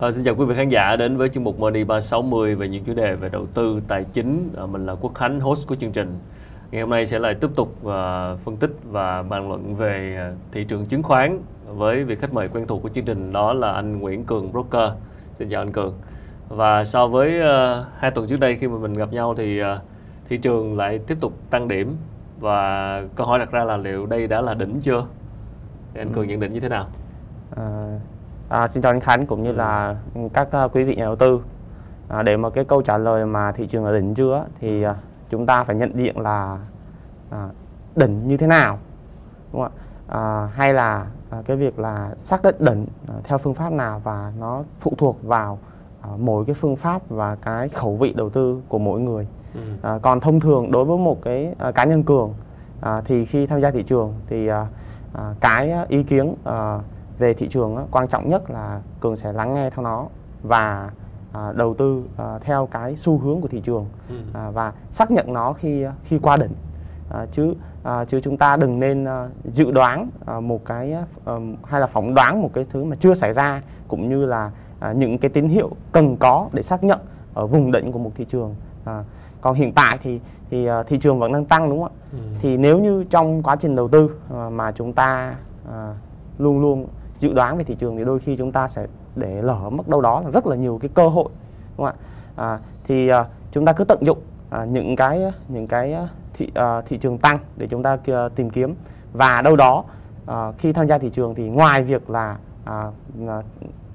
À, xin chào quý vị khán giả đến với chương mục Money 360 về những chủ đề về đầu tư, tài chính. À, mình là Quốc Khánh, host của chương trình. Ngày hôm nay sẽ lại tiếp tục uh, phân tích và bàn luận về uh, thị trường chứng khoán với vị khách mời quen thuộc của chương trình đó là anh Nguyễn Cường Broker. Xin chào anh Cường. Và so với uh, hai tuần trước đây khi mà mình gặp nhau thì uh, thị trường lại tiếp tục tăng điểm và câu hỏi đặt ra là liệu đây đã là đỉnh chưa? Thì anh Cường nhận định như thế nào? À, à, xin chào anh Khánh cũng như là các uh, quý vị nhà đầu tư. À, để mà cái câu trả lời mà thị trường là đỉnh chưa thì uh, chúng ta phải nhận diện là à, đỉnh như thế nào, đúng không ạ? À, hay là à, cái việc là xác định đỉnh à, theo phương pháp nào và nó phụ thuộc vào à, mỗi cái phương pháp và cái khẩu vị đầu tư của mỗi người. Ừ. À, còn thông thường đối với một cái à, cá nhân cường à, thì khi tham gia thị trường thì à, à, cái ý kiến à, về thị trường á, quan trọng nhất là cường sẽ lắng nghe theo nó và à, đầu tư à, theo cái xu hướng của thị trường ừ. à, và xác nhận nó khi khi qua đỉnh à, chứ à, chứ chúng ta đừng nên à, dự đoán à, một cái à, hay là phỏng đoán một cái thứ mà chưa xảy ra cũng như là à, những cái tín hiệu cần có để xác nhận ở vùng đỉnh của một thị trường à, còn hiện tại thì thì uh, thị trường vẫn đang tăng đúng không ạ? Ừ. Thì nếu như trong quá trình đầu tư uh, mà chúng ta uh, luôn luôn dự đoán về thị trường thì đôi khi chúng ta sẽ để lỡ mất đâu đó là rất là nhiều cái cơ hội đúng không ạ? À, thì à, chúng ta cứ tận dụng à, những cái những cái à, thị à, thị trường tăng để chúng ta à, tìm kiếm và đâu đó à, khi tham gia thị trường thì ngoài việc là à, à,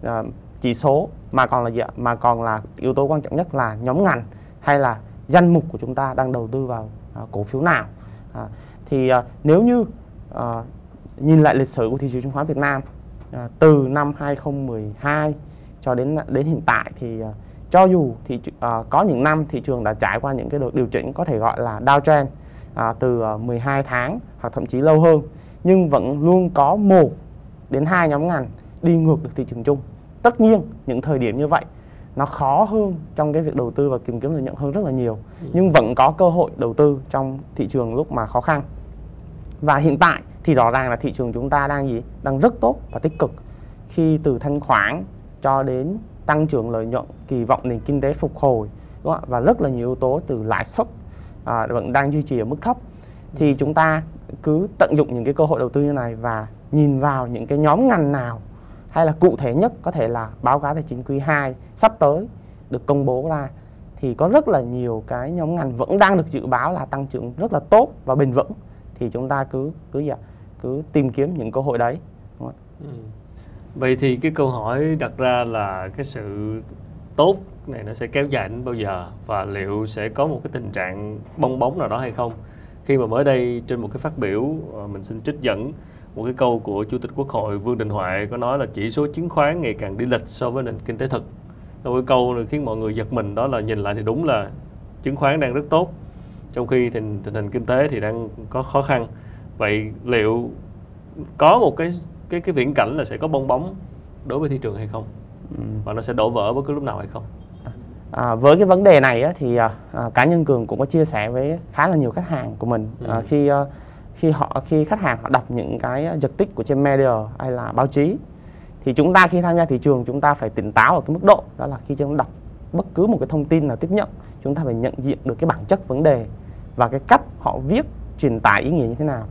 à, chỉ số mà còn là gì ạ? mà còn là yếu tố quan trọng nhất là nhóm ngành hay là danh mục của chúng ta đang đầu tư vào à, cổ phiếu nào à, thì à, nếu như à, nhìn lại lịch sử của thị trường chứng khoán Việt Nam à, từ năm 2012 cho đến đến hiện tại thì à, cho dù thì à, có những năm thị trường đã trải qua những cái đợt điều chỉnh có thể gọi là downtrend à, từ à, 12 tháng hoặc thậm chí lâu hơn nhưng vẫn luôn có một đến hai nhóm ngành đi ngược được thị trường chung tất nhiên những thời điểm như vậy nó khó hơn trong cái việc đầu tư và tìm kiếm lợi nhuận hơn rất là nhiều ừ. nhưng vẫn có cơ hội đầu tư trong thị trường lúc mà khó khăn và hiện tại thì rõ ràng là thị trường chúng ta đang gì đang rất tốt và tích cực khi từ thanh khoản cho đến tăng trưởng lợi nhuận kỳ vọng nền kinh tế phục hồi đúng không? và rất là nhiều yếu tố từ lãi suất à, vẫn đang duy trì ở mức thấp thì chúng ta cứ tận dụng những cái cơ hội đầu tư như này và nhìn vào những cái nhóm ngành nào hay là cụ thể nhất có thể là báo cáo tài chính quý 2 sắp tới được công bố ra thì có rất là nhiều cái nhóm ngành vẫn đang được dự báo là tăng trưởng rất là tốt và bền vững thì chúng ta cứ cứ gì ạ? Cứ tìm kiếm những cơ hội đấy. Đúng không? Ừ. Vậy thì cái câu hỏi đặt ra là cái sự tốt này nó sẽ kéo dài đến bao giờ và liệu sẽ có một cái tình trạng bong bóng nào đó hay không? Khi mà mới đây trên một cái phát biểu ờ, mình xin trích dẫn một cái câu của chủ tịch quốc hội Vương Đình Huệ có nói là chỉ số chứng khoán ngày càng đi lệch so với nền kinh tế thực một cái câu khiến mọi người giật mình, đó là nhìn lại thì đúng là chứng khoán đang rất tốt, trong khi thì tình hình kinh tế thì đang có khó khăn vậy liệu có một cái cái cái viễn cảnh là sẽ có bong bóng đối với thị trường hay không ừ. và nó sẽ đổ vỡ bất cứ lúc nào hay không À, với cái vấn đề này á, thì à, cá nhân cường cũng có chia sẻ với khá là nhiều khách hàng của mình ừ. à, khi à, khi họ khi khách hàng họ đọc những cái giật tích của trên media hay là báo chí thì chúng ta khi tham gia thị trường chúng ta phải tỉnh táo ở cái mức độ đó là khi chúng ta đọc bất cứ một cái thông tin nào tiếp nhận chúng ta phải nhận diện được cái bản chất vấn đề và cái cách họ viết truyền tải ý nghĩa như thế nào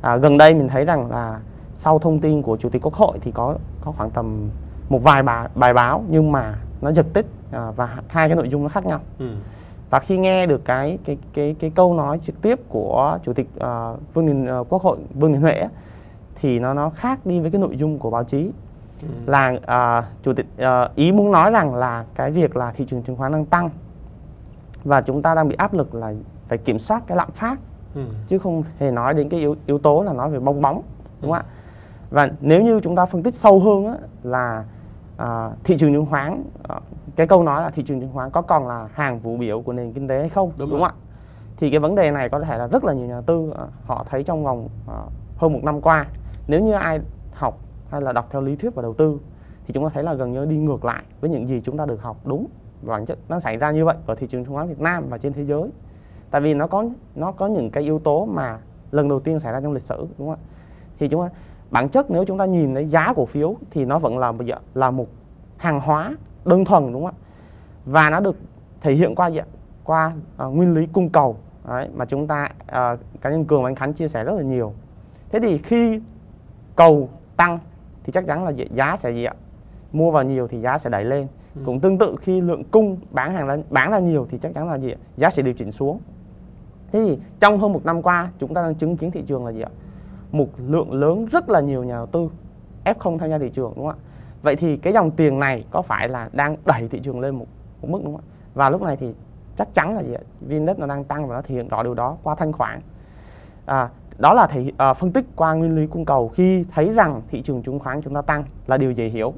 à, gần đây mình thấy rằng là sau thông tin của chủ tịch quốc hội thì có có khoảng tầm một vài bài, bài báo nhưng mà nó giật tích à, và hai cái nội dung nó khác nhau. Ừ. Và khi nghe được cái cái cái cái câu nói trực tiếp của chủ tịch uh, Vương Đình uh, Quốc hội Vương Đình Huệ thì nó nó khác đi với cái nội dung của báo chí. Ừ. là uh, chủ tịch uh, ý muốn nói rằng là cái việc là thị trường chứng khoán đang tăng và chúng ta đang bị áp lực là phải kiểm soát cái lạm phát ừ. chứ không hề nói đến cái yếu yếu tố là nói về bong bóng đúng không ạ? Và nếu như chúng ta phân tích sâu hơn á, là uh, thị trường chứng khoán uh, cái câu nói là thị trường chứng khoán có còn là hàng vũ biểu của nền kinh tế hay không đúng, đúng không ạ? Thì cái vấn đề này có thể là rất là nhiều nhà tư uh, họ thấy trong vòng uh, hơn một năm qua nếu như ai học hay là đọc theo lý thuyết và đầu tư thì chúng ta thấy là gần như đi ngược lại với những gì chúng ta được học đúng và bản chất nó xảy ra như vậy ở thị trường chứng khoán Việt Nam và trên thế giới tại vì nó có nó có những cái yếu tố mà lần đầu tiên xảy ra trong lịch sử đúng không ạ? Thì chúng ta bản chất nếu chúng ta nhìn thấy giá cổ phiếu thì nó vẫn là là một hàng hóa đơn thuần đúng không ạ? Và nó được thể hiện qua gì ạ? Qua uh, nguyên lý cung cầu Đấy, mà chúng ta uh, cá nhân cường và anh khánh chia sẻ rất là nhiều. Thế thì khi cầu tăng thì chắc chắn là gì? giá sẽ gì ạ? Mua vào nhiều thì giá sẽ đẩy lên. Ừ. cũng tương tự khi lượng cung bán hàng ra bán ra nhiều thì chắc chắn là gì ạ? Giá sẽ điều chỉnh xuống thế thì trong hơn một năm qua chúng ta đang chứng kiến thị trường là gì ạ? Một lượng lớn rất là nhiều nhà đầu tư F0 tham gia thị trường đúng không ạ? Vậy thì cái dòng tiền này có phải là đang đẩy thị trường lên một, một mức đúng không ạ? Và lúc này thì chắc chắn là gì ạ? VNDAX nó đang tăng và nó thể hiện rõ điều đó qua thanh khoản. À, đó là thể à, phân tích qua nguyên lý cung cầu khi thấy rằng thị trường chứng khoán chúng ta tăng là điều dễ hiểu.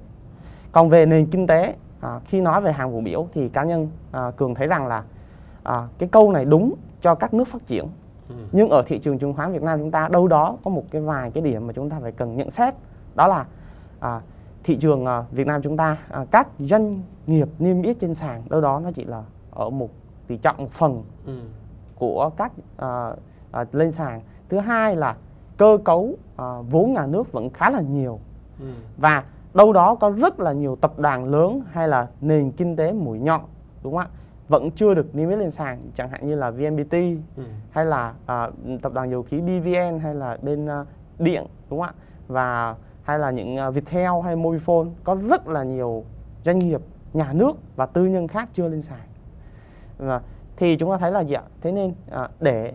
Còn về nền kinh tế à, khi nói về hàng vũ biểu thì cá nhân à, cường thấy rằng là à, cái câu này đúng cho các nước phát triển ừ. nhưng ở thị trường chứng khoán Việt Nam chúng ta đâu đó có một cái vài cái điểm mà chúng ta phải cần nhận xét đó là uh, thị trường uh, Việt Nam chúng ta uh, các doanh nghiệp niêm yết trên sàn đâu đó nó chỉ là ở một tỷ trọng một phần ừ. của các uh, uh, lên sàn thứ hai là cơ cấu uh, vốn nhà nước vẫn khá là nhiều ừ. và đâu đó có rất là nhiều tập đoàn lớn hay là nền kinh tế mũi nhọn đúng không ạ vẫn chưa được niêm yết lên sàn chẳng hạn như là VNPT ừ. hay là uh, tập đoàn dầu khí BVN hay là bên uh, điện đúng không ạ và hay là những uh, Viettel hay Mobifone có rất là nhiều doanh nghiệp nhà nước và tư nhân khác chưa lên sàn và thì chúng ta thấy là gì ạ thế nên uh, để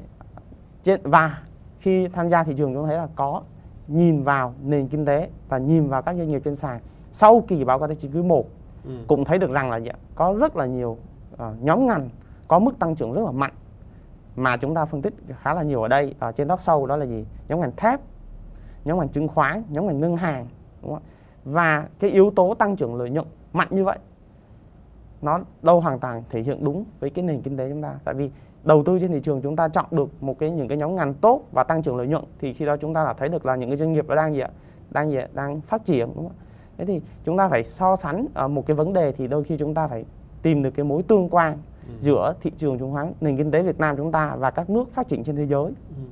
và khi tham gia thị trường chúng ta thấy là có nhìn vào nền kinh tế và nhìn vào các doanh nghiệp trên sàn sau kỳ báo cáo tài chính quý 1 ừ. cũng thấy được rằng là gì ạ? có rất là nhiều uh, nhóm ngành có mức tăng trưởng rất là mạnh mà chúng ta phân tích khá là nhiều ở đây. Ở trên talk sâu đó là gì? Nhóm ngành thép nhóm ngành chứng khoán nhóm ngành ngân hàng đúng không? và cái yếu tố tăng trưởng lợi nhuận mạnh như vậy nó đâu hoàn toàn thể hiện đúng với cái nền kinh tế chúng ta. Tại vì đầu tư trên thị trường chúng ta chọn được một cái những cái nhóm ngành tốt và tăng trưởng lợi nhuận thì khi đó chúng ta là thấy được là những cái doanh nghiệp đó đang gì ạ? Đang gì ạ? Đang phát triển đúng không thế thì chúng ta phải so sánh ở một cái vấn đề thì đôi khi chúng ta phải tìm được cái mối tương quan ừ. giữa thị trường chứng khoán nền kinh tế Việt Nam chúng ta và các nước phát triển trên thế giới ừ.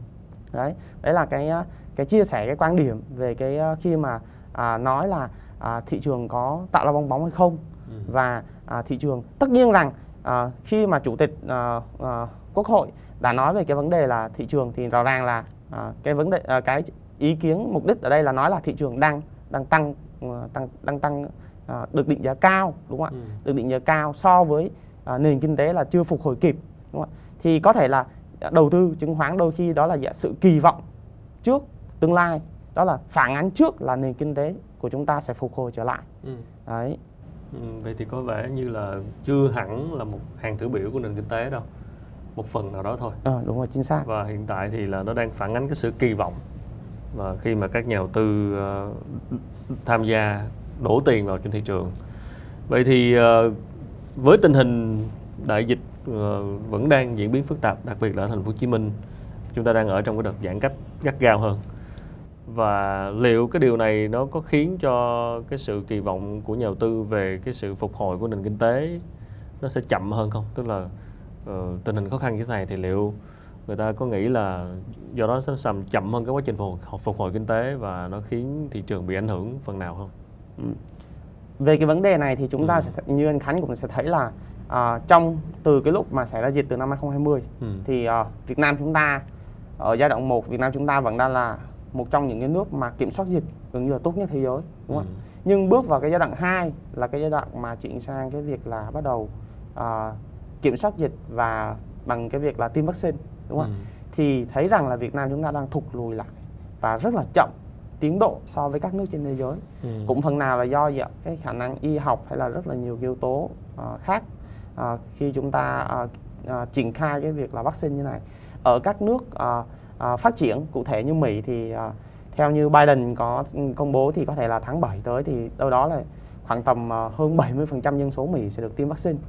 đấy đấy là cái cái chia sẻ cái quan điểm về cái khi mà à, nói là à, thị trường có tạo ra bong bóng hay không ừ. và à, thị trường tất nhiên rằng à, khi mà chủ tịch à, à, quốc hội đã nói về cái vấn đề là thị trường thì rõ ràng là à, cái vấn đề à, cái ý kiến mục đích ở đây là nói là thị trường đang đang tăng uh, tăng đang tăng à, được định giá cao đúng không ạ? Ừ. được định giá cao so với à, nền kinh tế là chưa phục hồi kịp đúng không ạ? Thì có thể là đầu tư chứng khoán đôi khi đó là sự kỳ vọng trước tương lai. Đó là phản ánh trước là nền kinh tế của chúng ta sẽ phục hồi trở lại. Ừ. đấy. Ừ, vậy thì có vẻ như là chưa hẳn là một hàng thử biểu của nền kinh tế đâu. Một phần nào đó thôi. À, đúng rồi chính xác. Và hiện tại thì là nó đang phản ánh cái sự kỳ vọng. Và khi mà các nhà đầu tư uh, tham gia đổ tiền vào trên thị trường. Vậy thì ờ, với tình hình đại dịch ờ, vẫn đang diễn biến phức tạp đặc biệt là ở thành phố Hồ Chí Minh chúng ta đang ở trong cái đợt giãn cách gắt gao hơn. Và liệu cái điều này nó có khiến cho cái sự kỳ vọng của nhà đầu tư về cái sự phục hồi của nền kinh tế nó sẽ chậm hơn không? Tức là uh, tình hình khó khăn như thế này thì liệu người ta có nghĩ là do đó sẽ sầm chậm hơn cái quá trình phục hồi, phục hồi kinh tế và nó khiến thị trường bị ảnh hưởng phần nào không? Ừ. Về cái vấn đề này thì chúng ừ. ta sẽ như anh Khánh cũng sẽ thấy là uh, trong từ cái lúc mà xảy ra dịch từ năm 2020 ừ. thì uh, Việt Nam chúng ta ở giai đoạn 1 Việt Nam chúng ta vẫn đang là một trong những cái nước mà kiểm soát dịch gần như là tốt nhất thế giới đúng không? Ừ. Nhưng bước vào cái giai đoạn 2 là cái giai đoạn mà chuyển sang cái việc là bắt đầu uh, kiểm soát dịch và bằng cái việc là tiêm vaccine đúng không? Ừ. Thì thấy rằng là Việt Nam chúng ta đang thụt lùi lại và rất là chậm tiến độ so với các nước trên thế giới. Ừ. Cũng phần nào là do vậy, cái khả năng y học hay là rất là nhiều yếu tố uh, khác uh, khi chúng ta uh, uh, triển khai cái việc là vaccine như này ở các nước uh, uh, phát triển cụ thể như Mỹ thì uh, theo như Biden có công bố thì có thể là tháng 7 tới thì đâu đó là khoảng tầm uh, hơn 70% dân số Mỹ sẽ được tiêm vaccine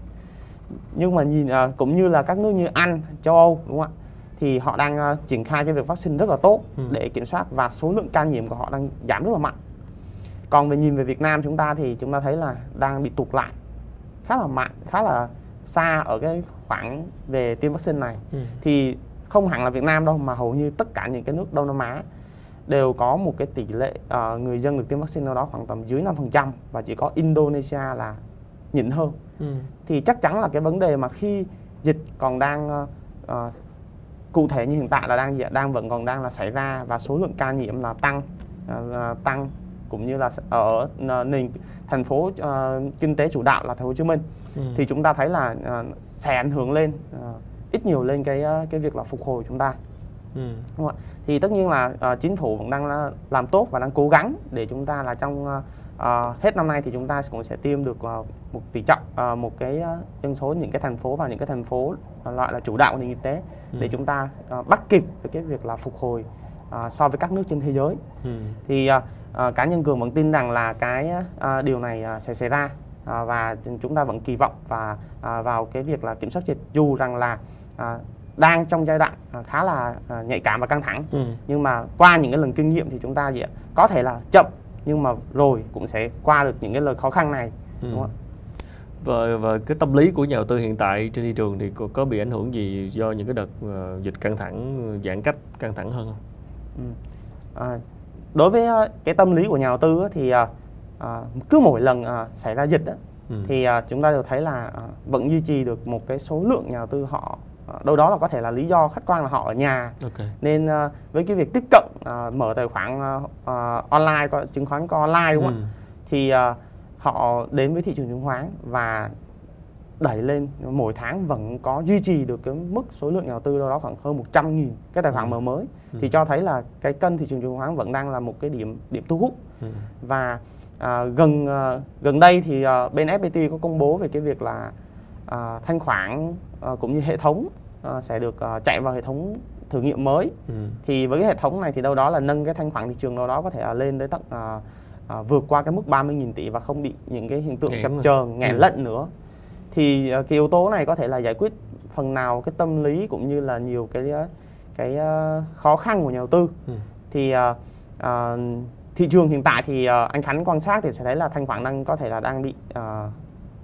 nhưng mà nhìn uh, cũng như là các nước như Anh, châu Âu đúng không ạ? Thì họ đang uh, triển khai cái việc vaccine rất là tốt ừ. để kiểm soát và số lượng ca nhiễm của họ đang giảm rất là mạnh. Còn về nhìn về Việt Nam chúng ta thì chúng ta thấy là đang bị tụt lại khá là mạnh, khá là xa ở cái khoảng về tiêm vaccine này. Ừ. Thì không hẳn là Việt Nam đâu mà hầu như tất cả những cái nước Đông Nam Á đều có một cái tỷ lệ uh, người dân được tiêm vaccine đâu đó khoảng tầm dưới 5% và chỉ có Indonesia là nhỉnh hơn. Ừ. Thì chắc chắn là cái vấn đề mà khi dịch còn đang uh, cụ thể như hiện tại là đang đang vẫn còn đang là xảy ra và số lượng ca nhiễm là tăng uh, tăng cũng như là ở nền thành phố uh, kinh tế chủ đạo là thành phố Hồ Chí Minh ừ. thì chúng ta thấy là uh, sẽ ảnh hưởng lên uh, ít nhiều lên cái uh, cái việc là phục hồi chúng ta Ừ. Đúng không? thì tất nhiên là uh, chính phủ vẫn đang là làm tốt và đang cố gắng để chúng ta là trong uh, uh, hết năm nay thì chúng ta cũng sẽ tiêm được uh, một tỷ trọng uh, một cái uh, dân số những cái thành phố và những cái thành phố uh, loại là chủ đạo của nền kinh tế ừ. để chúng ta uh, bắt kịp với cái việc là phục hồi uh, so với các nước trên thế giới ừ. thì uh, uh, cá nhân cường vẫn tin rằng là cái uh, điều này uh, sẽ xảy ra uh, và chúng ta vẫn kỳ vọng và uh, vào cái việc là kiểm soát dịch dù rằng là uh, đang trong giai đoạn khá là nhạy cảm và căng thẳng ừ. nhưng mà qua những cái lần kinh nghiệm thì chúng ta gì ạ có thể là chậm nhưng mà rồi cũng sẽ qua được những cái lời khó khăn này ừ. đúng không và, và cái tâm lý của nhà đầu tư hiện tại trên thị trường thì có, có bị ảnh hưởng gì do những cái đợt uh, dịch căng thẳng giãn cách căng thẳng hơn không? Ừ. À, đối với uh, cái tâm lý của nhà đầu tư thì uh, uh, cứ mỗi lần uh, xảy ra dịch đó, ừ. thì uh, chúng ta đều thấy là uh, vẫn duy trì được một cái số lượng nhà đầu tư họ đâu đó là có thể là lý do khách quan là họ ở nhà okay. nên uh, với cái việc tiếp cận uh, mở tài khoản uh, uh, online có chứng khoán có online đúng không ừ. ạ thì uh, họ đến với thị trường chứng khoán và đẩy lên mỗi tháng vẫn có duy trì được cái mức số lượng nhà đầu tư đâu đó khoảng hơn 100 nghìn cái tài khoản ừ. mở mới ừ. thì cho thấy là cái cân thị trường chứng khoán vẫn đang là một cái điểm điểm thu hút ừ. và à, gần à, gần đây thì à, bên FPT có công bố về cái việc là à, thanh khoản à, cũng như hệ thống à, sẽ được à, chạy vào hệ thống thử nghiệm mới ừ. thì với cái hệ thống này thì đâu đó là nâng cái thanh khoản thị trường đâu đó có thể là lên tới tận à, à, vượt qua cái mức 30.000 tỷ và không bị những cái hiện tượng chập chờn nghẹn ừ. lận nữa thì uh, cái yếu tố này có thể là giải quyết phần nào cái tâm lý cũng như là nhiều cái cái uh, khó khăn của nhà đầu tư ừ. thì uh, uh, thị trường hiện tại thì uh, anh Khánh quan sát thì sẽ thấy là thanh khoản đang có thể là đang bị uh,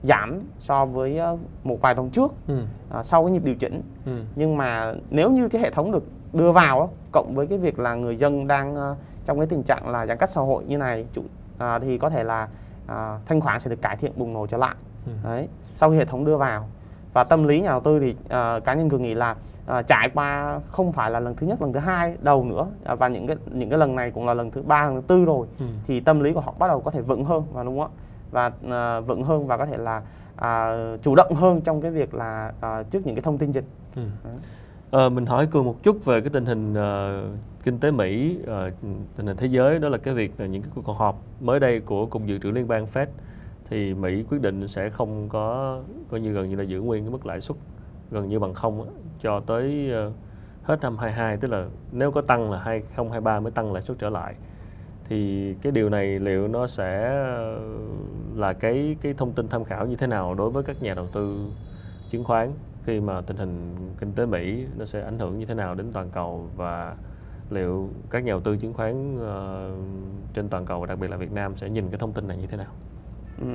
giảm so với uh, một vài tuần trước ừ. uh, sau cái nhịp điều chỉnh ừ. nhưng mà nếu như cái hệ thống được đưa vào cộng với cái việc là người dân đang uh, trong cái tình trạng là giãn cách xã hội như này chủ, à, thì có thể là à, thanh khoản sẽ được cải thiện bùng nổ trở lại ừ. đấy sau khi hệ thống đưa vào và tâm lý nhà đầu tư thì à, cá nhân cường nghĩ là à, trải qua không phải là lần thứ nhất lần thứ hai đầu nữa à, và những cái những cái lần này cũng là lần thứ ba lần thứ tư rồi ừ. thì tâm lý của họ bắt đầu có thể vững hơn và đúng không ạ và à, vững hơn và có thể là à, chủ động hơn trong cái việc là à, trước những cái thông tin dịch. Ừ. À, mình hỏi cường một chút về cái tình hình uh, kinh tế Mỹ, uh, tình hình thế giới đó là cái việc là những cái cuộc họp mới đây của cục dự trữ liên bang Fed thì Mỹ quyết định sẽ không có coi như gần như là giữ nguyên cái mức lãi suất gần như bằng không cho tới hết năm 22 tức là nếu có tăng là 2023 mới tăng lãi suất trở lại thì cái điều này liệu nó sẽ là cái cái thông tin tham khảo như thế nào đối với các nhà đầu tư chứng khoán khi mà tình hình kinh tế Mỹ nó sẽ ảnh hưởng như thế nào đến toàn cầu và liệu các nhà đầu tư chứng khoán uh, trên toàn cầu và đặc biệt là Việt Nam sẽ nhìn cái thông tin này như thế nào? Ừ.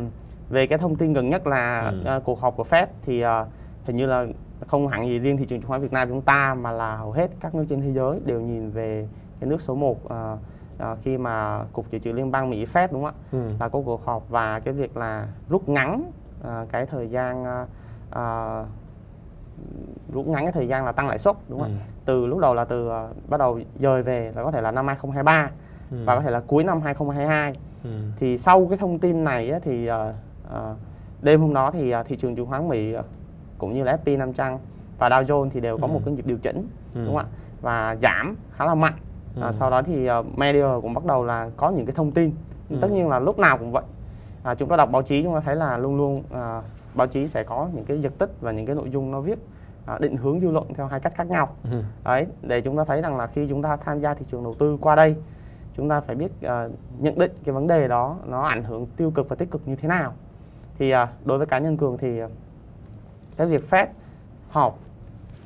Về cái thông tin gần nhất là ừ. uh, cuộc họp của Fed thì uh, hình như là không hẳn gì riêng thị trường chứng khoán Việt Nam chúng ta mà là hầu hết các nước trên thế giới đều nhìn về cái nước số 1 uh, uh, khi mà cục dự trữ liên bang Mỹ Fed đúng không ạ? Ừ. Là có cuộc họp và cái việc là rút ngắn uh, cái thời gian uh, rút ngắn cái thời gian là tăng lãi suất đúng không ừ. từ lúc đầu là từ uh, bắt đầu dời về là có thể là năm 2023 ừ. và có thể là cuối năm 2022 ừ. thì sau cái thông tin này á, thì uh, uh, đêm hôm đó thì uh, thị trường chứng khoán Mỹ cũng như là S&P 500 và Dow Jones thì đều có ừ. một cái nhịp điều chỉnh ừ. đúng không ạ và giảm khá là mạnh ừ. uh, sau đó thì uh, media cũng bắt đầu là có những cái thông tin ừ. tất nhiên là lúc nào cũng vậy à, chúng ta đọc báo chí chúng ta thấy là luôn luôn à, báo chí sẽ có những cái giật tích và những cái nội dung nó viết à, định hướng dư luận theo hai cách khác nhau ừ. đấy để chúng ta thấy rằng là khi chúng ta tham gia thị trường đầu tư qua đây chúng ta phải biết uh, nhận định cái vấn đề đó nó ảnh hưởng tiêu cực và tích cực như thế nào thì uh, đối với cá nhân cường thì uh, cái việc Fed họp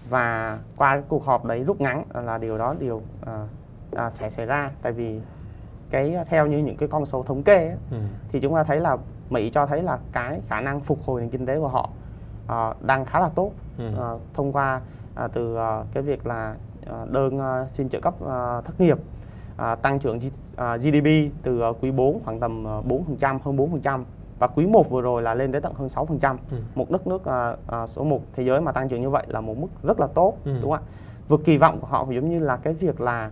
và qua cái cuộc họp đấy rút ngắn là điều đó điều uh, uh, sẽ xảy ra tại vì cái theo như những cái con số thống kê ấy, ừ. thì chúng ta thấy là Mỹ cho thấy là cái khả năng phục hồi nền kinh tế của họ uh, đang khá là tốt ừ. uh, thông qua uh, từ uh, cái việc là uh, đơn uh, xin trợ cấp uh, thất nghiệp à, tăng trưởng G, à, GDP từ à, quý 4 khoảng tầm à, 4% hơn 4% và quý 1 vừa rồi là lên tới tận hơn 6%. Ừ. Một đất nước à, à, số 1 thế giới mà tăng trưởng như vậy là một mức rất là tốt Ừ. đúng không ạ? Vượt kỳ vọng của họ giống như là cái việc là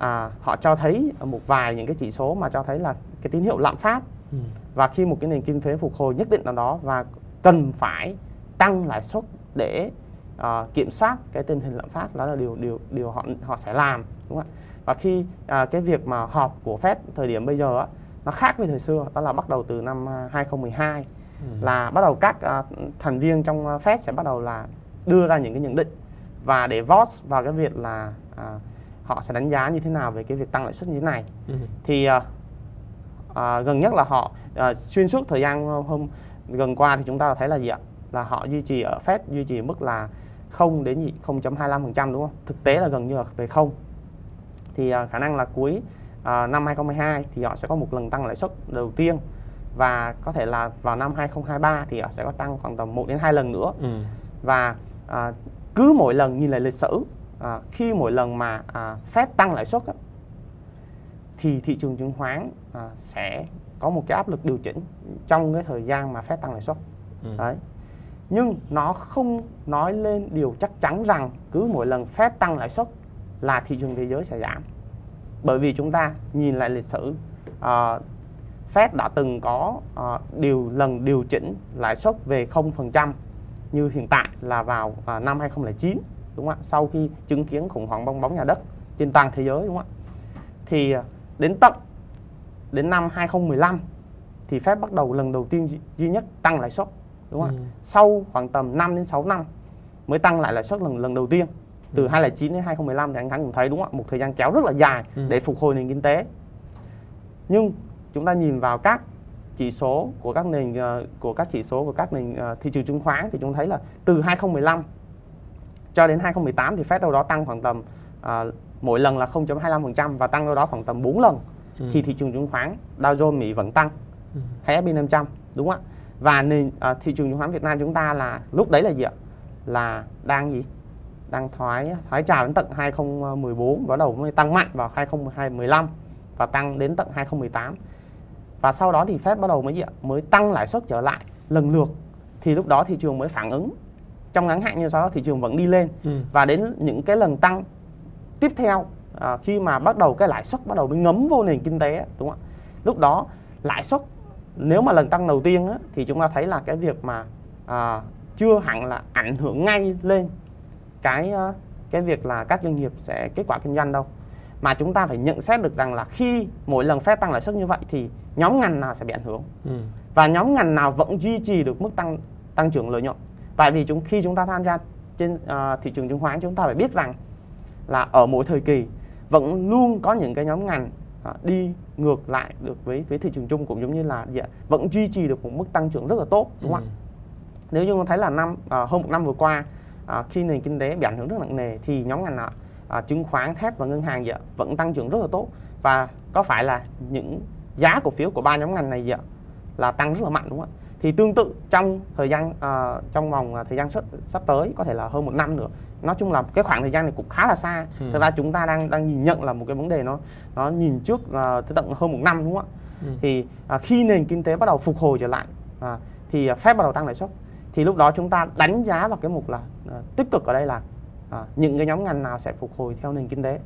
à, họ cho thấy một vài những cái chỉ số mà cho thấy là cái tín hiệu lạm phát Ừ. và khi một cái nền kinh tế phục hồi nhất định nào đó và cần phải tăng lãi suất để à, kiểm soát cái tình hình lạm phát đó là điều điều điều họ họ sẽ làm đúng không ạ và khi à, cái việc mà họp của Fed thời điểm bây giờ á, nó khác với thời xưa đó là bắt đầu từ năm à, 2012 Ừ. là bắt đầu các à, thành viên trong Fed sẽ bắt đầu là đưa ra những cái nhận định và để vote vào cái việc là à, họ sẽ đánh giá như thế nào về cái việc tăng lãi suất như thế này. Ừ. thì à, à, gần nhất là họ à, xuyên suốt thời gian hôm gần qua thì chúng ta thấy là gì ạ? Là họ duy trì ở Fed duy trì mức là 0 đến gì 0.25% đúng không? Thực tế là gần như là về không. Thì à, khả năng là cuối à, năm 2022 thì họ sẽ có một lần tăng lãi suất đầu tiên và có thể là vào năm 2023 thì họ sẽ có tăng khoảng tầm 1 đến 2 lần nữa. Ừ. và à, cứ mỗi lần nhìn lại lịch sử à, khi mỗi lần mà à, Fed tăng lãi suất á, thì thị trường chứng khoán à, sẽ có một cái áp lực điều chỉnh trong cái thời gian mà Fed tăng lãi suất. Ừ. đấy. Nhưng nó không nói lên điều chắc chắn rằng cứ mỗi lần Fed tăng lãi suất là thị trường thế giới sẽ giảm. Bởi vì chúng ta nhìn lại lịch sử à, Fed đã từng có à, điều lần điều chỉnh lãi suất về 0% như hiện tại là vào à, năm 2009 đúng không ạ sau khi chứng kiến khủng hoảng bong bóng nhà đất trên toàn thế giới đúng không ạ thì à, đến tận đến năm 2015 thì Fed bắt đầu lần đầu tiên duy- nhất tăng lãi suất đúng không ạ Ừ. sau khoảng tầm 5 đến 6 năm mới tăng lại lãi suất lần lần đầu tiên từ Ừ. 2009 đến 2015 thì anh Thắng cũng thấy đúng không ạ một thời gian kéo rất là dài Ừ. để phục hồi nền kinh tế nhưng chúng ta nhìn vào các chỉ số của các nền ờ, của các chỉ số của các nền ờ, thị trường chứng khoán thì chúng thấy là từ 2015 cho đến 2018 thì Fed đâu đó tăng khoảng tầm ờ, mỗi lần là 0.25% và tăng đâu đó khoảng tầm 4 lần Ừ. thì thị trường chứng khoán Dow Jones Mỹ vẫn tăng. Ừ. hay S&P 500 đúng không ạ? Và nền à, thị trường chứng khoán Việt Nam chúng ta là lúc đấy là gì ạ? Là đang gì? Đang thoái thoái trào đến tận 2014 bắt đầu mới tăng mạnh vào 2015 và tăng đến tận 2018 và sau đó thì Fed bắt đầu mới gì ạ? Mới tăng lãi suất trở lại lần lượt. Thì lúc đó thị trường mới phản ứng trong ngắn hạn như sau đó thị trường vẫn đi lên. Ừ. và đến những cái lần tăng tiếp theo à, khi mà bắt đầu cái lãi suất bắt đầu mới ngấm vô nền kinh tế đúng không ạ? Lúc đó lãi suất nếu mà lần tăng đầu tiên á, thì chúng ta thấy là cái việc mà à, chưa hẳn là ảnh hưởng ngay lên cái à, cái việc là các doanh nghiệp sẽ kết quả kinh doanh đâu. Mà chúng ta phải nhận xét được rằng là khi mỗi lần Fed tăng lãi suất như vậy thì nhóm ngành nào sẽ bị ảnh hưởng. Ừ. và nhóm ngành nào vẫn duy trì được mức tăng tăng trưởng lợi nhuận tại vì chúng khi chúng ta tham gia trên à, thị trường chứng khoán chúng ta phải biết rằng là ở mỗi thời kỳ vẫn luôn có những cái nhóm ngành à, đi ngược lại được với với thị trường chung cũng giống như là gì ạ? vẫn duy trì được một mức tăng trưởng rất là tốt đúng không ạ nếu như chúng ta thấy là năm à, hơn một năm vừa qua à, khi nền kinh tế bị ảnh hưởng rất nặng nề thì nhóm ngành nào à, chứng khoán thép và ngân hàng gì ạ? vẫn tăng trưởng rất là tốt và có phải là những giá cổ phiếu của ba nhóm ngành này gì ạ? là tăng rất là mạnh đúng không ạ thì tương tự trong thời gian à, trong vòng à, thời gian sắp, sắp tới có thể là hơn một năm nữa. Nói chung là cái khoảng thời gian này cũng khá là xa. Ừ. thực ra chúng ta đang đang nhìn nhận là một cái vấn đề nó nó nhìn trước à, tới tận hơn một năm đúng không ạ? Ừ. thì à, khi nền kinh tế bắt đầu phục hồi trở lại à, thì Fed bắt đầu tăng lãi suất. Thì lúc đó chúng ta đánh giá vào cái mục là à, tích cực ở đây là à, những cái nhóm ngành nào sẽ phục hồi theo nền kinh tế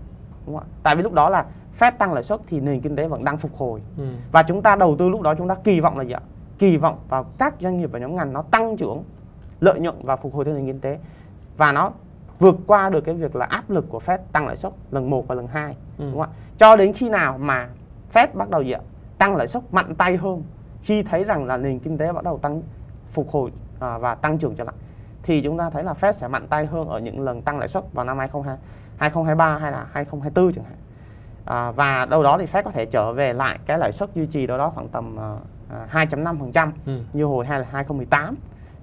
đúng không ạ? Tại vì lúc đó là Fed tăng lãi suất thì nền kinh tế vẫn đang phục hồi. Ừ. và chúng ta đầu tư lúc đó chúng ta kỳ vọng là gì ạ kỳ vọng vào các doanh nghiệp và nhóm ngành nó tăng trưởng lợi nhuận và phục hồi theo nền kinh tế. Và nó vượt qua được cái việc là áp lực của Fed tăng lãi suất lần 1 và lần 2 Ừ. đúng không ạ? Cho đến khi nào mà Fed bắt đầu gì ạ? Tăng lãi suất mạnh tay hơn khi thấy rằng là nền kinh tế bắt đầu tăng phục hồi à, và tăng trưởng trở lại thì chúng ta thấy là Fed sẽ mạnh tay hơn ở những lần tăng lãi suất vào năm 2022 2023 hay là 2024 chẳng hạn. À, và đâu đó thì Fed có thể trở về lại cái lãi suất duy trì đâu đó khoảng tầm à, 2.5% Ừ. như hồi hay là 2018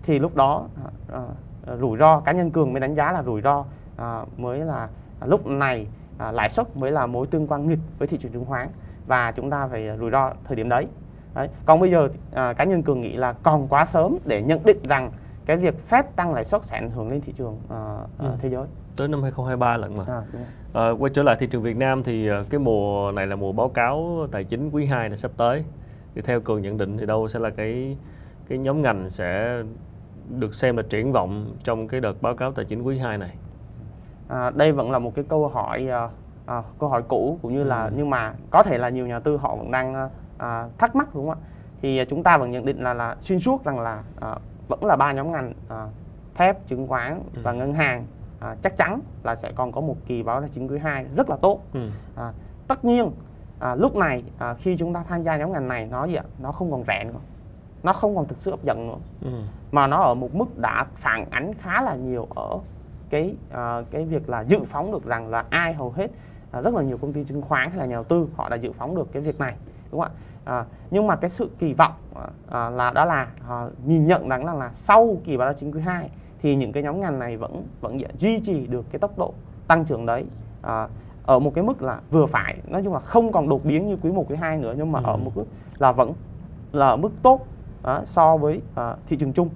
thì lúc đó à, à, rủi ro cá nhân cường mới đánh giá là rủi ro à, mới là à, lúc này à, lãi suất mới là mối tương quan nghịch với thị trường chứng khoán và chúng ta phải rủi ro thời điểm đấy. đấy. Còn bây giờ à, cá nhân cường nghĩ là còn quá sớm để nhận định rằng cái việc Fed tăng lãi suất sẽ ảnh hưởng lên thị trường uh, ừ. thế giới tới năm 2023 lận mà. À, à, quay trở lại thị trường Việt Nam thì cái mùa này là mùa báo cáo tài chính quý 2 này sắp tới. Thì theo cường nhận định thì đâu sẽ là cái cái nhóm ngành sẽ được xem là triển vọng trong cái đợt báo cáo tài chính quý 2 này? À, đây vẫn là một cái câu hỏi à, à, câu hỏi cũ cũng như là ừ. nhưng mà có thể là nhiều nhà tư họ vẫn đang à, thắc mắc đúng không ạ? Thì chúng ta vẫn nhận định là là xuyên suốt rằng là à, vẫn là ba nhóm ngành à, thép, chứng khoán ừ. và ngân hàng à, chắc chắn là sẽ còn có một kỳ báo tài chính quý 2 rất là tốt. Ừ. À, tất nhiên à, lúc này à, khi chúng ta tham gia nhóm ngành này nó gì ạ? Nó không còn rẻ nữa. Nó không còn thực sự hấp dẫn nữa. Ừ. mà nó ở một mức đã phản ánh khá là nhiều ở cái uh, cái việc là dự phóng được rằng là ai hầu hết uh, rất là nhiều công ty chứng khoán hay là nhà đầu tư họ đã dự phóng được cái việc này đúng không ạ? À, nhưng mà cái sự kỳ vọng à, là đó là à, nhìn nhận rằng là, là sau kỳ báo cáo chính quý 2 thì những cái nhóm ngành này vẫn vẫn duy trì được cái tốc độ tăng trưởng đấy. À, ở một cái mức là vừa phải. Nói chung là không còn đột biến như quý 1 quý 2 nữa nhưng mà ừ. ở một mức là vẫn là ở mức tốt đó, so với uh, thị trường chung.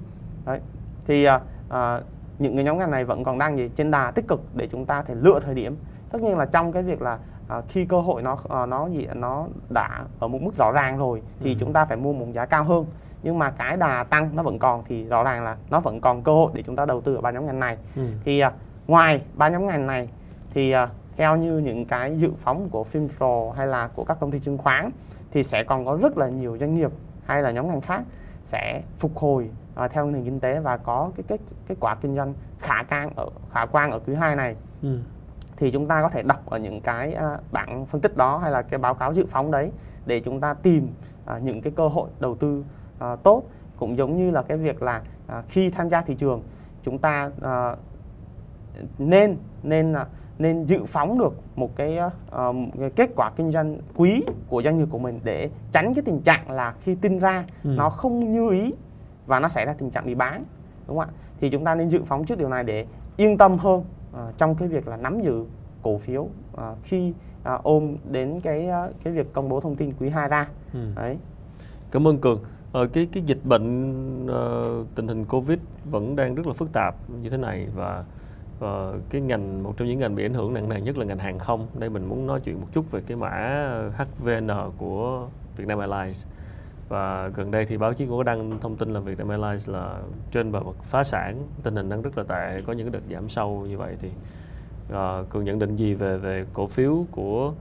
Đấy. Thì uh, uh, những cái nhóm ngành này vẫn còn đang gì? Trên đà tích cực để chúng ta thể lựa thời điểm. Tất nhiên là trong cái việc là uh, khi cơ hội nó uh, nó gì nó đã ở một mức rõ ràng rồi thì ừ. chúng ta phải mua một giá cao hơn. Nhưng mà cái đà tăng nó vẫn còn thì rõ ràng là nó vẫn còn cơ hội để chúng ta đầu tư ở ba nhóm ngành này. Ừ. thì uh, ngoài ba nhóm ngành này thì uh, theo như những cái dự phóng của Finpro hay là của các công ty chứng khoán thì sẽ còn có rất là nhiều doanh nghiệp hay là nhóm ngành khác sẽ phục hồi uh, theo nền kinh tế và có cái kết kết quả kinh doanh khả quan ở khả quan ở quý 2 này ừ. thì chúng ta có thể đọc ở những cái uh, bảng phân tích đó hay là cái báo cáo dự phóng đấy để chúng ta tìm uh, những cái cơ hội đầu tư uh, tốt cũng giống như là cái việc là uh, khi tham gia thị trường chúng ta uh, nên nên uh, nên dự phóng được một cái, uh, cái kết quả kinh doanh quý của doanh nghiệp của mình để tránh cái tình trạng là khi tin ra ừ. nó không như ý và nó xảy ra tình trạng bị bán đúng không ạ thì chúng ta nên dự phóng trước điều này để yên tâm hơn uh, trong cái việc là nắm giữ cổ phiếu uh, khi uh, ôm đến cái uh, cái việc công bố thông tin quý 2 ra ừ. đấy cảm ơn cường ờ, cái cái dịch bệnh uh, tình hình covid vẫn đang rất là phức tạp như thế này và Ờ, cái ngành một trong những ngành bị ảnh hưởng nặng nề nhất là ngành hàng không. Đây mình muốn nói chuyện một chút về cái mã HVN của Vietnam Airlines. Và gần đây thì báo chí cũng có đăng thông tin là Vietnam Airlines là trên bờ vực phá sản, tình hình đang rất là tệ, có những cái đợt giảm sâu như vậy thì uh, cường nhận định gì về về cổ phiếu của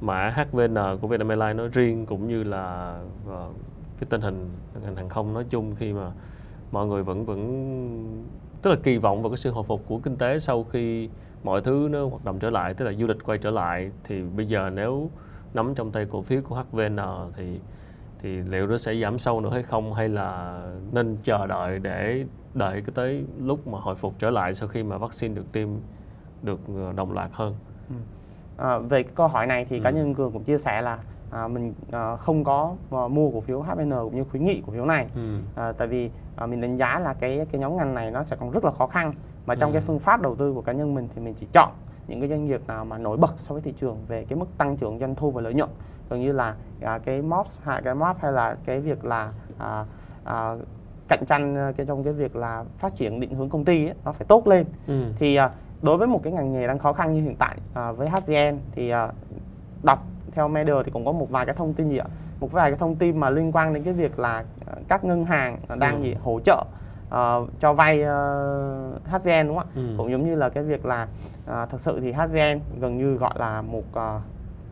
mã HVN của Vietnam Airlines nói riêng cũng như là uh, cái tình hình ngành hàng không nói chung khi mà mọi người vẫn vẫn tức là kỳ vọng vào cái sự hồi phục của kinh tế sau khi mọi thứ nó hoạt động trở lại tức là du lịch quay trở lại thì bây giờ nếu nắm trong tay cổ phiếu của HVN thì thì liệu nó sẽ giảm sâu nữa hay không hay là nên chờ đợi để đợi cái tới lúc mà hồi phục trở lại sau khi mà vaccine được tiêm được ờ, đồng loạt hơn ừ. à, về cái câu hỏi này thì ừ. cá nhân cường cũng chia sẻ là à, mình à, không có à, mua cổ phiếu HVN cũng như khuyến nghị cổ phiếu này ừ. à, tại vì à, mình đánh giá là cái cái nhóm ngành này nó sẽ còn rất là khó khăn mà trong ừ. cái phương pháp đầu tư của cá nhân mình thì mình chỉ chọn những cái doanh nghiệp nào mà nổi bật so với thị trường về cái mức tăng trưởng doanh thu và lợi nhuận gần như là à, cái MOPS hay cái MOP hay là cái việc là à, à, cạnh tranh à, cái trong cái việc là phát triển định hướng công ty ấy, nó phải tốt lên ừ. thì à, đối với một cái ngành nghề đang khó khăn như hiện tại à, với HVN thì à, đọc theo Media thì cũng có một vài cái thông tin gì ạ một vài cái thông tin mà liên quan đến cái việc là ờ, các ngân hàng đang ừ. gì hỗ trợ uh, cho vay uh, HVN đúng không ạ ừ. cũng giống như là cái việc là uh, thực sự thì HVN gần như gọi là một uh,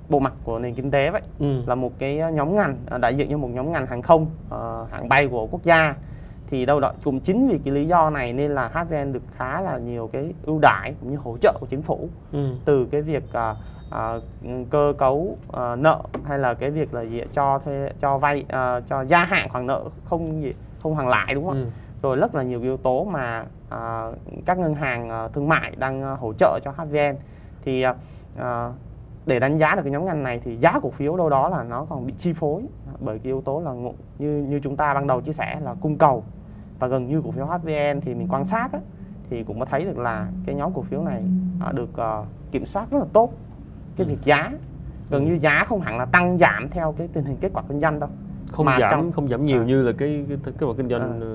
bộ mặt của nền kinh tế vậy ừ. là một cái nhóm ngành đại diện cho một nhóm ngành hàng không uh, hãng bay của quốc gia thì đâu đó cũng chính vì cái lý do này nên là HVN được khá là nhiều cái ưu đãi cũng như hỗ trợ của chính phủ ừ. từ cái việc uh, uh, cơ cấu uh, nợ hay là cái việc là gì cho thuê cho vay uh, cho gia hạn khoản nợ không gì không hoàn lại đúng không ừ. rồi rất là nhiều yếu tố mà uh, các ngân hàng uh, thương mại đang uh, hỗ trợ cho HVN thì uh, để đánh giá được cái nhóm ngành này thì giá cổ phiếu đâu đó là nó còn bị chi phối. Bởi cái yếu tố là như như chúng ta ban đầu chia sẻ là cung cầu. Và gần như cổ phiếu HVN thì mình quan sát á, thì cũng có thấy được là cái nhóm cổ phiếu này được uh, kiểm soát rất là tốt cái việc giá gần như giá không hẳn là tăng giảm theo cái tình hình kết quả kinh doanh đâu không mà giảm trong, không giảm nhiều à, như là cái cái kết quả kinh doanh à,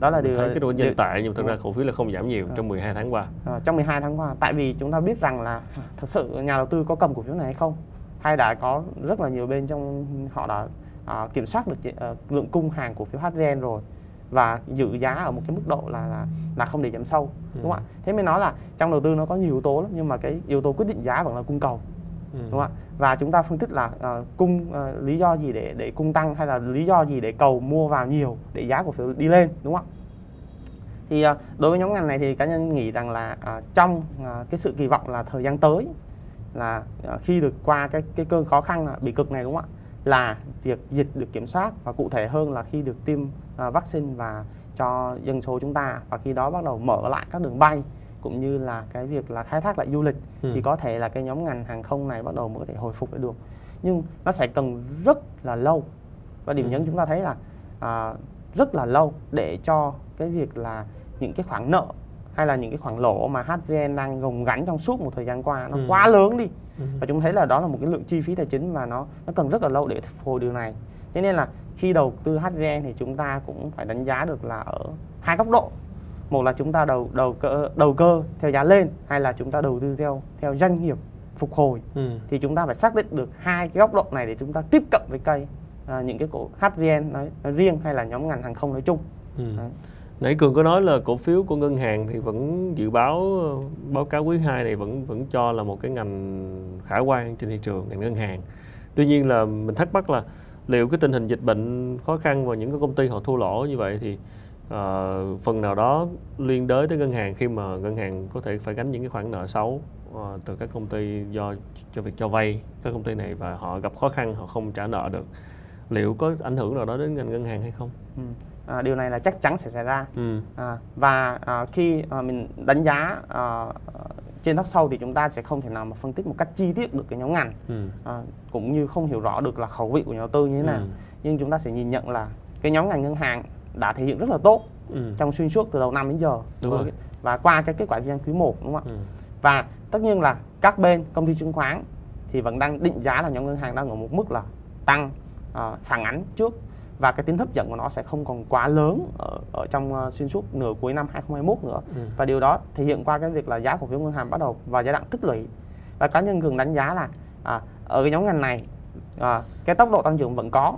đó là điều thấy cái độ điều- nhân tại nhưng thực ra cổ phiếu là không giảm nhiều À. trong 12 tháng qua. Ờ, trong 12 tháng qua. Tại vì chúng ta biết rằng là thực sự nhà đầu tư có cầm cổ phiếu này hay không hay đã có rất là nhiều bên trong họ đã à, kiểm soát được ờ, lượng cung hàng cổ phiếu HVN rồi và giữ giá ở một cái mức độ là là, là không để giảm sâu đúng không ạ? Thế mới nói là trong đầu tư nó có nhiều yếu tố lắm nhưng mà cái yếu tố quyết định giá vẫn là cung cầu Ừ. đúng không ạ? Và chúng ta phân tích là ờ, cung ờ, lý do gì để để cung tăng hay là lý do gì để cầu mua vào nhiều để giá cổ phiếu đi lên đúng không ạ? Thì ờ, đối với nhóm ngành này thì cá nhân nghĩ rằng là ờ, trong ờ, cái sự kỳ vọng là thời gian tới là ờ, khi được qua cái cái cơn khó khăn là bị cực này đúng không ạ là việc dịch được kiểm soát và cụ thể hơn là khi được tiêm ờ, vaccine và cho dân số chúng ta và khi đó bắt đầu mở lại các đường bay cũng như là cái việc là khai thác lại du lịch Ừ. thì có thể là cái nhóm ngành hàng không này bắt đầu mới có thể hồi phục lại được nhưng nó sẽ cần rất là lâu và điểm Ừ. nhấn chúng ta thấy là à, rất là lâu để cho cái việc là những cái khoản nợ hay là những cái khoản lỗ mà HVN đang gồng gánh trong suốt một thời gian qua nó Ừ. quá lớn đi Ừ. và chúng thấy là đó là một cái lượng chi phí tài chính và nó nó cần rất là lâu để phục hồi điều này cho nên là khi đầu tư HVN thì chúng ta cũng phải đánh giá được là ở hai góc độ một là chúng ta đầu đầu cơ đầu cơ theo giá lên hay là chúng ta đầu tư theo theo doanh nghiệp phục hồi Ừ. thì chúng ta phải xác định được hai cái góc độ này để chúng ta tiếp cận với cây à, những cái cổ HVN nói, nói riêng hay là nhóm ngành hàng không nói chung Ừ. Đấy. Nãy Cường có nói là cổ phiếu của ngân hàng thì vẫn dự báo báo cáo quý 2 này vẫn vẫn cho là một cái ngành khả quan trên thị trường ngành ngân hàng. Tuy nhiên là mình thắc mắc là liệu cái tình hình dịch bệnh khó khăn và những cái công ty họ thua lỗ như vậy thì uh, phần nào đó liên đới tới ngân hàng khi mà ngân hàng có thể phải gánh những cái khoản nợ xấu uh, từ các công ty do cho việc cho vay các công ty này và họ gặp khó khăn họ không trả nợ được liệu có ảnh hưởng nào đó đến ngành ngân hàng hay không? ừ à, điều này là chắc chắn sẽ xảy ra Ừ. à, và à, khi à, mình đánh giá à, trên talk sâu thì chúng ta sẽ không thể nào mà phân tích một cách chi tiết được cái nhóm ngành Ừ. à, cũng như không hiểu rõ được là khẩu vị của nhà đầu tư như thế nào Ừ. nhưng chúng ta sẽ nhìn nhận là cái nhóm ngành ngân hàng đã thể hiện rất là tốt Ừ. trong xuyên suốt từ đầu năm đến giờ Đúng rồi. và qua cái kết quả kinh doanh quý 1 đúng không ạ Ừ. và tất nhiên là các bên công ty chứng khoán thì vẫn đang định giá là nhóm ngân hàng đang ở một mức là tăng à, phản ánh trước và cái tính hấp dẫn của nó sẽ không còn quá lớn ở, ở trong ờ, xuyên suốt nửa cuối năm 2021 nữa. Ừ. và điều đó thể hiện qua cái việc là giá cổ phiếu ngân hàng bắt đầu vào giai đoạn tích lũy. Và cá nhân cường đánh giá là à, ở cái nhóm ngành này à, cái tốc độ tăng trưởng vẫn có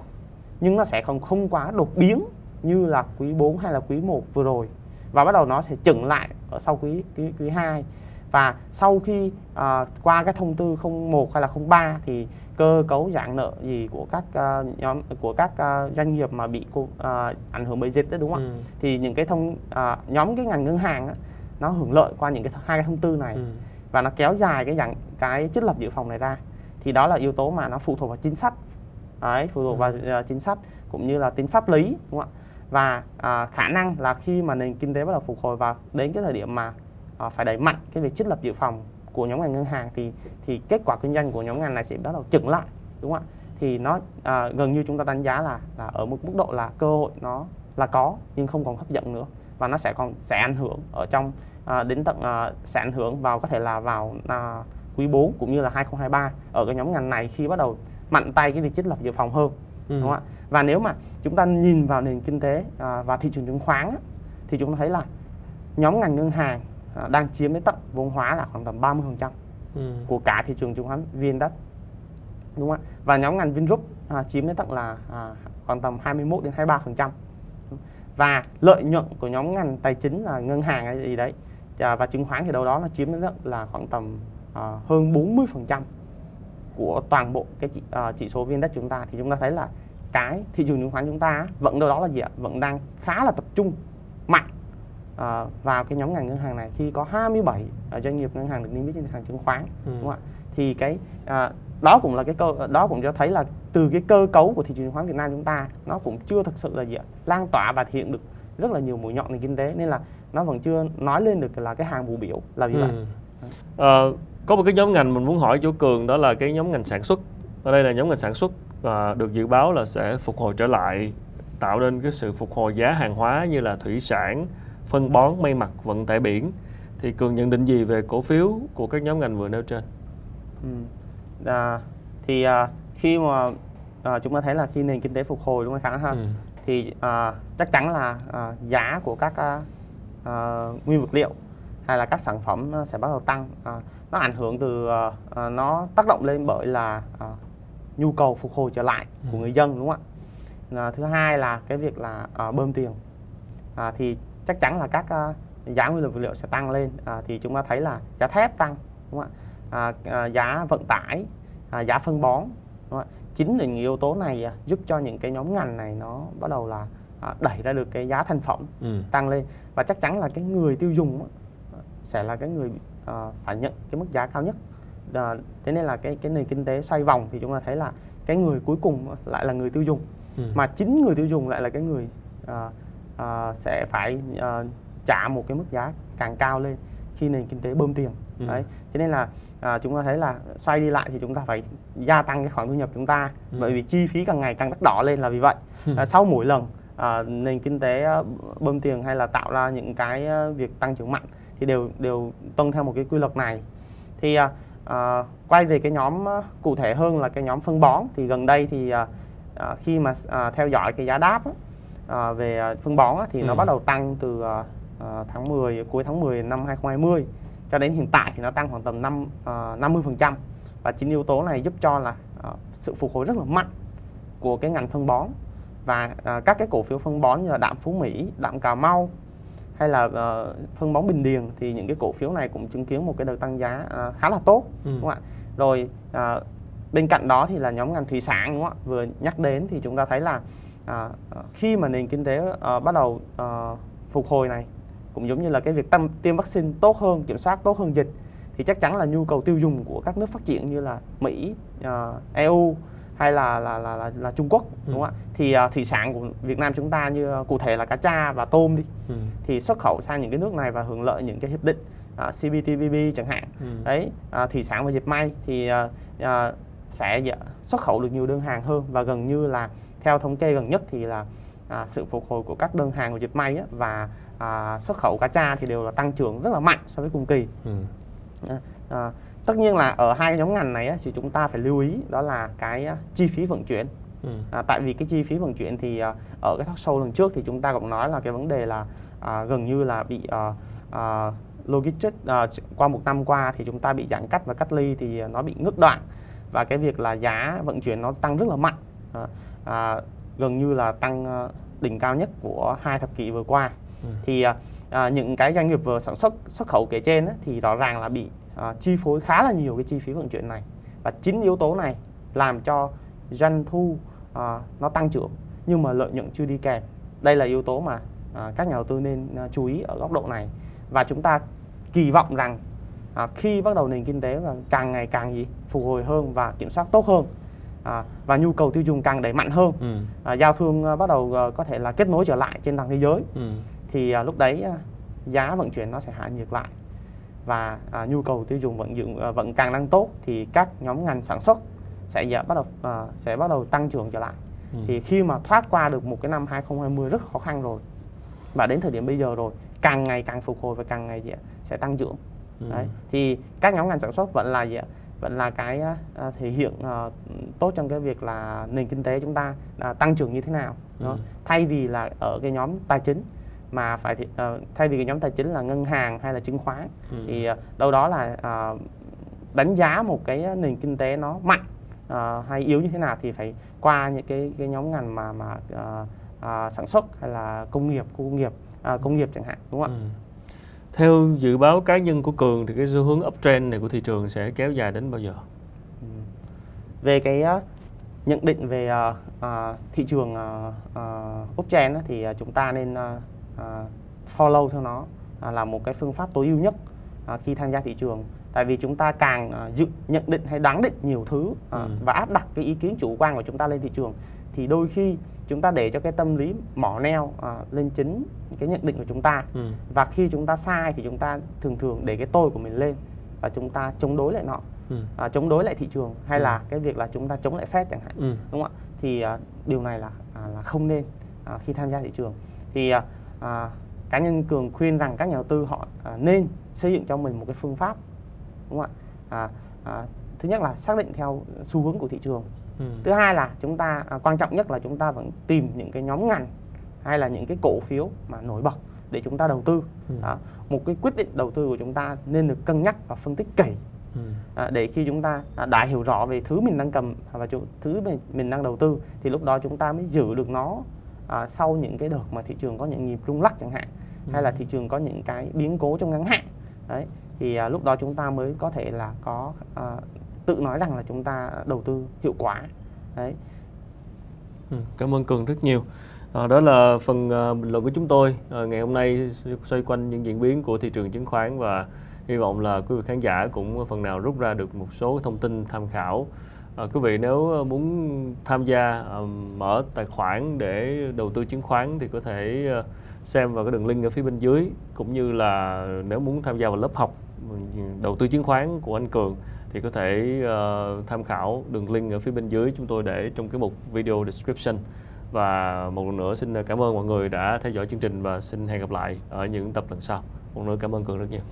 nhưng nó sẽ không không quá đột biến như là quý 4 hay là quý 1 vừa rồi. Và bắt đầu nó sẽ chững lại ở sau quý quý quý 2 và sau khi à, qua cái thông tư 01 hay là 03 thì cơ cấu giãn nợ gì của các à, nhóm của các à, doanh nghiệp mà bị à, ảnh hưởng bởi dịch đó đúng không ạ? Ừ. thì những cái thông à, nhóm cái ngành ngân hàng á, nó hưởng lợi qua những cái hai cái thông tư này Ừ. và nó kéo dài cái dạng cái trích lập dự phòng này ra. Thì đó là yếu tố mà nó phụ thuộc vào chính sách. Đấy, phụ thuộc vào ờ, chính sách cũng như là tính pháp lý đúng không ạ? Và à, khả năng là khi mà nền kinh tế bắt đầu phục hồi và đến cái thời điểm mà à, phải đẩy mạnh cái việc trích lập dự phòng của nhóm ngành ngân hàng thì thì kết quả kinh doanh của nhóm ngành này sẽ bắt đầu chững lại đúng không ạ thì nó à, gần như chúng ta đánh giá là là ở một mức độ là cơ hội nó là có nhưng không còn hấp dẫn nữa và nó sẽ còn sẽ ảnh hưởng ở trong à, đến tận à, sẽ ảnh hưởng vào có thể là vào à, quý 4 cũng như là 2023 ở cái nhóm ngành này khi bắt đầu mạnh tay cái việc trích lập dự phòng hơn Ừ. đúng không ạ và nếu mà chúng ta nhìn vào nền kinh tế à, và thị trường chứng khoán á, thì chúng ta thấy là nhóm ngành ngân hàng đang chiếm đến tận vốn hóa là khoảng tầm 30% Ừ. của cả thị trường chứng khoán VN-Index đúng không ạ? Và nhóm ngành Vingroup à, chiếm đến tận là à, khoảng tầm 21 đến 23% và lợi nhuận của nhóm ngành tài chính là ngân hàng hay gì đấy à, và chứng khoán thì đâu đó là chiếm đến tận là khoảng tầm à, hơn 40% của toàn bộ cái chỉ, à, chỉ số VN-Index chúng ta. Thì chúng ta thấy là cái thị trường chứng khoán chúng ta vẫn đâu đó là gì ạ? Vẫn đang khá là tập trung mạnh à, vào cái nhóm ngành ngân hàng này khi có 27 à, doanh nghiệp ngân hàng được niêm yết trên sàn chứng khoán Ừ. đúng không ạ thì cái à, đó cũng là cái cơ đó cũng cho thấy là từ cái cơ cấu của thị trường chứng khoán Việt Nam chúng ta nó cũng chưa thực sự là gì ạ lan tỏa và hiện được rất là nhiều mũi nhọn nền kinh tế nên là nó vẫn chưa nói lên được là cái hàng bù biểu là vậy Ừ. Ờ, có một cái nhóm ngành mình muốn hỏi chỗ Cường đó là cái nhóm ngành sản xuất. Ở đây là nhóm ngành sản xuất à, được dự báo là sẽ phục hồi trở lại, tạo nên cái sự phục hồi giá hàng hóa như là thủy sản, phân bón, may mặc, vận tải biển. Thì Cường nhận định gì về cổ phiếu của các nhóm ngành vừa nêu trên? Ừ. À, thì à, khi mà à, chúng ta thấy là khi nền kinh tế phục hồi đúng không khả ha Ừ. thì à, chắc chắn là à, giá của các à, à, nguyên vật liệu hay là các sản phẩm sẽ bắt đầu tăng à, nó ảnh hưởng từ à, à, nó tác động lên bởi là à, nhu cầu phục hồi trở lại của ừ. người dân đúng không ạ à, thứ hai là cái việc là à, bơm tiền à, thì chắc chắn là các à, giá nguyên vật liệu sẽ tăng lên. À, thì chúng ta thấy là giá thép tăng đúng không ạ? À, à, giá vận tải à, giá phân bón đúng không ạ? Chính là những yếu tố này à, giúp cho những cái nhóm ngành này nó bắt đầu là à, đẩy ra được cái giá thành phẩm ừ. tăng lên. Và chắc chắn là cái người tiêu dùng sẽ là cái người à, phải nhận cái mức giá cao nhất. À, thế nên là cái cái nền kinh tế xoay vòng thì chúng ta thấy là cái người cuối cùng lại là người tiêu dùng. Ừ. mà chính người tiêu dùng lại là cái người à, à, sẽ phải à, trả một cái mức giá càng cao lên khi nền kinh tế bơm tiền ừ. đấy thế nên là à, chúng ta thấy là xoay đi lại thì chúng ta phải gia tăng cái khoản thu nhập chúng ta ừ. bởi vì chi phí càng ngày càng đắt đỏ lên là vì vậy à, sau mỗi lần à, nền kinh tế bơm tiền hay là tạo ra những cái việc tăng trưởng mạnh thì đều đều tuân theo một cái quy luật này thì à, à, quay về cái nhóm cụ thể hơn là cái nhóm phân bón thì gần đây thì à, à, khi mà à, theo dõi cái giá đáp à, về à, phân bón á, thì ừ. nó bắt đầu tăng từ à, à tháng 10 cuối tháng 10 năm 2020 cho đến hiện tại thì nó tăng khoảng tầm 5 uh, 50% và chính yếu tố này giúp cho là uh, sự phục hồi rất là mạnh của cái ngành phân bón và uh, các cái cổ phiếu phân bón như là đạm Phú Mỹ, đạm Cà Mau hay là uh, phân bón Bình Điền thì những cái cổ phiếu này cũng chứng kiến một cái đợt tăng giá uh, khá là tốt ừ. đúng không ạ? Rồi uh, bên cạnh đó thì là nhóm ngành thủy sản đúng không ạ? Vừa nhắc đến thì chúng ta thấy là uh, khi mà nền kinh tế uh, bắt đầu uh, phục hồi này cũng giống như là cái việc tâm tiêm vaccine tốt hơn kiểm soát tốt hơn dịch thì chắc chắn là nhu cầu tiêu dùng của các nước phát triển như là Mỹ, uh, EU hay là là là là, là Trung Quốc đúng không ạ? Ừ. Thì uh, thủy sản của Việt Nam chúng ta như uh, cụ thể là cá tra và tôm đi ừ. thì xuất khẩu sang những cái nước này và hưởng lợi những cái hiệp định uh, CPTPP chẳng hạn. Ừ. Đấy, uh, thủy sản và dệt may thì uh, uh, sẽ xuất khẩu được nhiều đơn hàng hơn và gần như là theo thống kê gần nhất thì là à, sự phục hồi của các đơn hàng của dệt may á, và à, xuất khẩu cá tra thì đều là tăng trưởng rất là mạnh so với cùng kỳ. Ừ. à, à, tất nhiên là ở hai cái nhóm ngành này á, thì chúng ta phải lưu ý đó là cái chi phí vận chuyển. Ừ. à, tại vì cái chi phí vận chuyển thì à, ở cái talk show lần trước thì chúng ta cũng nói là cái vấn đề là à, gần như là bị à, à, logistics à, qua một năm qua thì chúng ta bị giãn cách và cách ly thì nó bị ngứt đoạn. Và cái việc là giá vận chuyển nó tăng rất là mạnh. À, à, gần như là tăng đỉnh cao nhất của hai thập kỷ vừa qua. Ừ. thì à, à, những cái doanh nghiệp vừa sản xuất xuất khẩu kể trên á, thì rõ ràng là bị à, chi phối khá là nhiều cái chi phí vận chuyển này. Và chính yếu tố này làm cho doanh thu à, nó tăng trưởng nhưng mà lợi nhuận chưa đi kèm. Đây là yếu tố mà à, các nhà đầu tư nên à, chú ý ở góc độ này. Và chúng ta kỳ vọng rằng à, khi bắt đầu nền kinh tế và càng ngày càng gì phục hồi hơn và kiểm soát tốt hơn à, và nhu cầu tiêu dùng càng đẩy mạnh hơn ừ. à, giao thương à, bắt đầu à, có thể là kết nối trở lại trên toàn thế giới ừ. thì à, lúc đấy à, giá vận chuyển nó sẽ hạ nhiệt lại và à, nhu cầu tiêu dùng vận dụng à, vẫn càng đang tốt thì các nhóm ngành sản xuất sẽ dạ, bắt đầu à, sẽ bắt đầu tăng trưởng trở lại ừ. thì khi mà thoát qua được một cái năm 2020 rất khó khăn rồi và đến thời điểm bây giờ rồi càng ngày càng phục hồi và càng ngày gì sẽ tăng trưởng ừ. đấy thì các nhóm ngành sản xuất vẫn là gì ạ vẫn là cái à, thể hiện à, tốt trong cái việc là nền kinh tế chúng ta à, tăng trưởng như thế nào ừ. thay vì là ở cái nhóm tài chính mà phải thì, uh, thay vì cái nhóm tài chính là ngân hàng hay là chứng khoán ừ. thì uh, đâu đó là uh, đánh giá một cái nền kinh tế nó mạnh uh, hay yếu như thế nào thì phải qua những cái cái nhóm ngành mà mà uh, uh, sản xuất hay là công nghiệp khu công nghiệp uh, công nghiệp chẳng hạn đúng không ạ ừ. Theo dự báo cá nhân của Cường thì cái xu hướng uptrend này của thị trường sẽ kéo dài đến bao giờ? Ừ. Về cái uh, nhận định về uh, uh, thị trường uh, uh, uptrend uh, thì uh, chúng ta nên uh, uh, follow theo nó uh, là một cái phương pháp tối ưu nhất uh, khi tham gia thị trường. Tại vì chúng ta càng uh, dự nhận định hay đoán định nhiều thứ uh, ừ. và áp đặt cái ý kiến chủ quan của chúng ta lên thị trường thì đôi khi chúng ta để cho cái tâm lý mỏ neo à, lên chính cái nhận định của chúng ta ừ. và khi chúng ta sai thì chúng ta thường thường để cái tôi của mình lên và chúng ta chống đối lại nó ừ. à, chống đối lại thị trường hay ừ. là cái việc là chúng ta chống lại phép chẳng hạn ừ. đúng không ạ thì à, điều này là à, là không nên à, khi tham gia thị trường thì à, à, cá nhân cường khuyên rằng các nhà đầu tư họ à, nên xây dựng cho mình một cái phương pháp đúng không ạ à, à, thứ nhất là xác định theo xu hướng của thị trường ừ. thứ hai là chúng ta à, quan trọng nhất là chúng ta vẫn tìm những cái nhóm ngành hay là những cái cổ phiếu mà nổi bật để chúng ta đầu tư ừ. à, một cái quyết định đầu tư của chúng ta nên được cân nhắc và phân tích kỹ ừ. à, để khi chúng ta à, đã hiểu rõ về thứ mình đang cầm và thứ mình, mình đang đầu tư thì lúc đó chúng ta mới giữ được nó à, sau những cái đợt mà thị trường có những nhịp rung lắc chẳng hạn ừ. hay là thị trường có những cái biến cố trong ngắn hạn đấy thì à, lúc đó chúng ta mới có thể là có à, tự nói rằng là chúng ta đầu tư hiệu quả. Đấy. Ừ, cảm ơn cường rất nhiều. À, đó là phần à, bình luận của chúng tôi. À, ngày hôm nay xoay quanh những diễn biến của thị trường chứng khoán và hy vọng là quý vị khán giả cũng phần nào rút ra được một số thông tin tham khảo. À, quý vị nếu muốn tham gia à, mở tài khoản để đầu tư chứng khoán thì có thể à, xem vào cái đường link ở phía bên dưới cũng như là nếu muốn tham gia vào lớp học ừ, đầu tư chứng khoán của anh Cường thì có thể uh, tham khảo đường link ở phía bên dưới chúng tôi để trong cái mục video description. Và một lần nữa xin cảm ơn mọi người đã theo dõi chương trình và xin hẹn gặp lại ở những tập lần sau. Một lần nữa cảm ơn cường rất nhiều.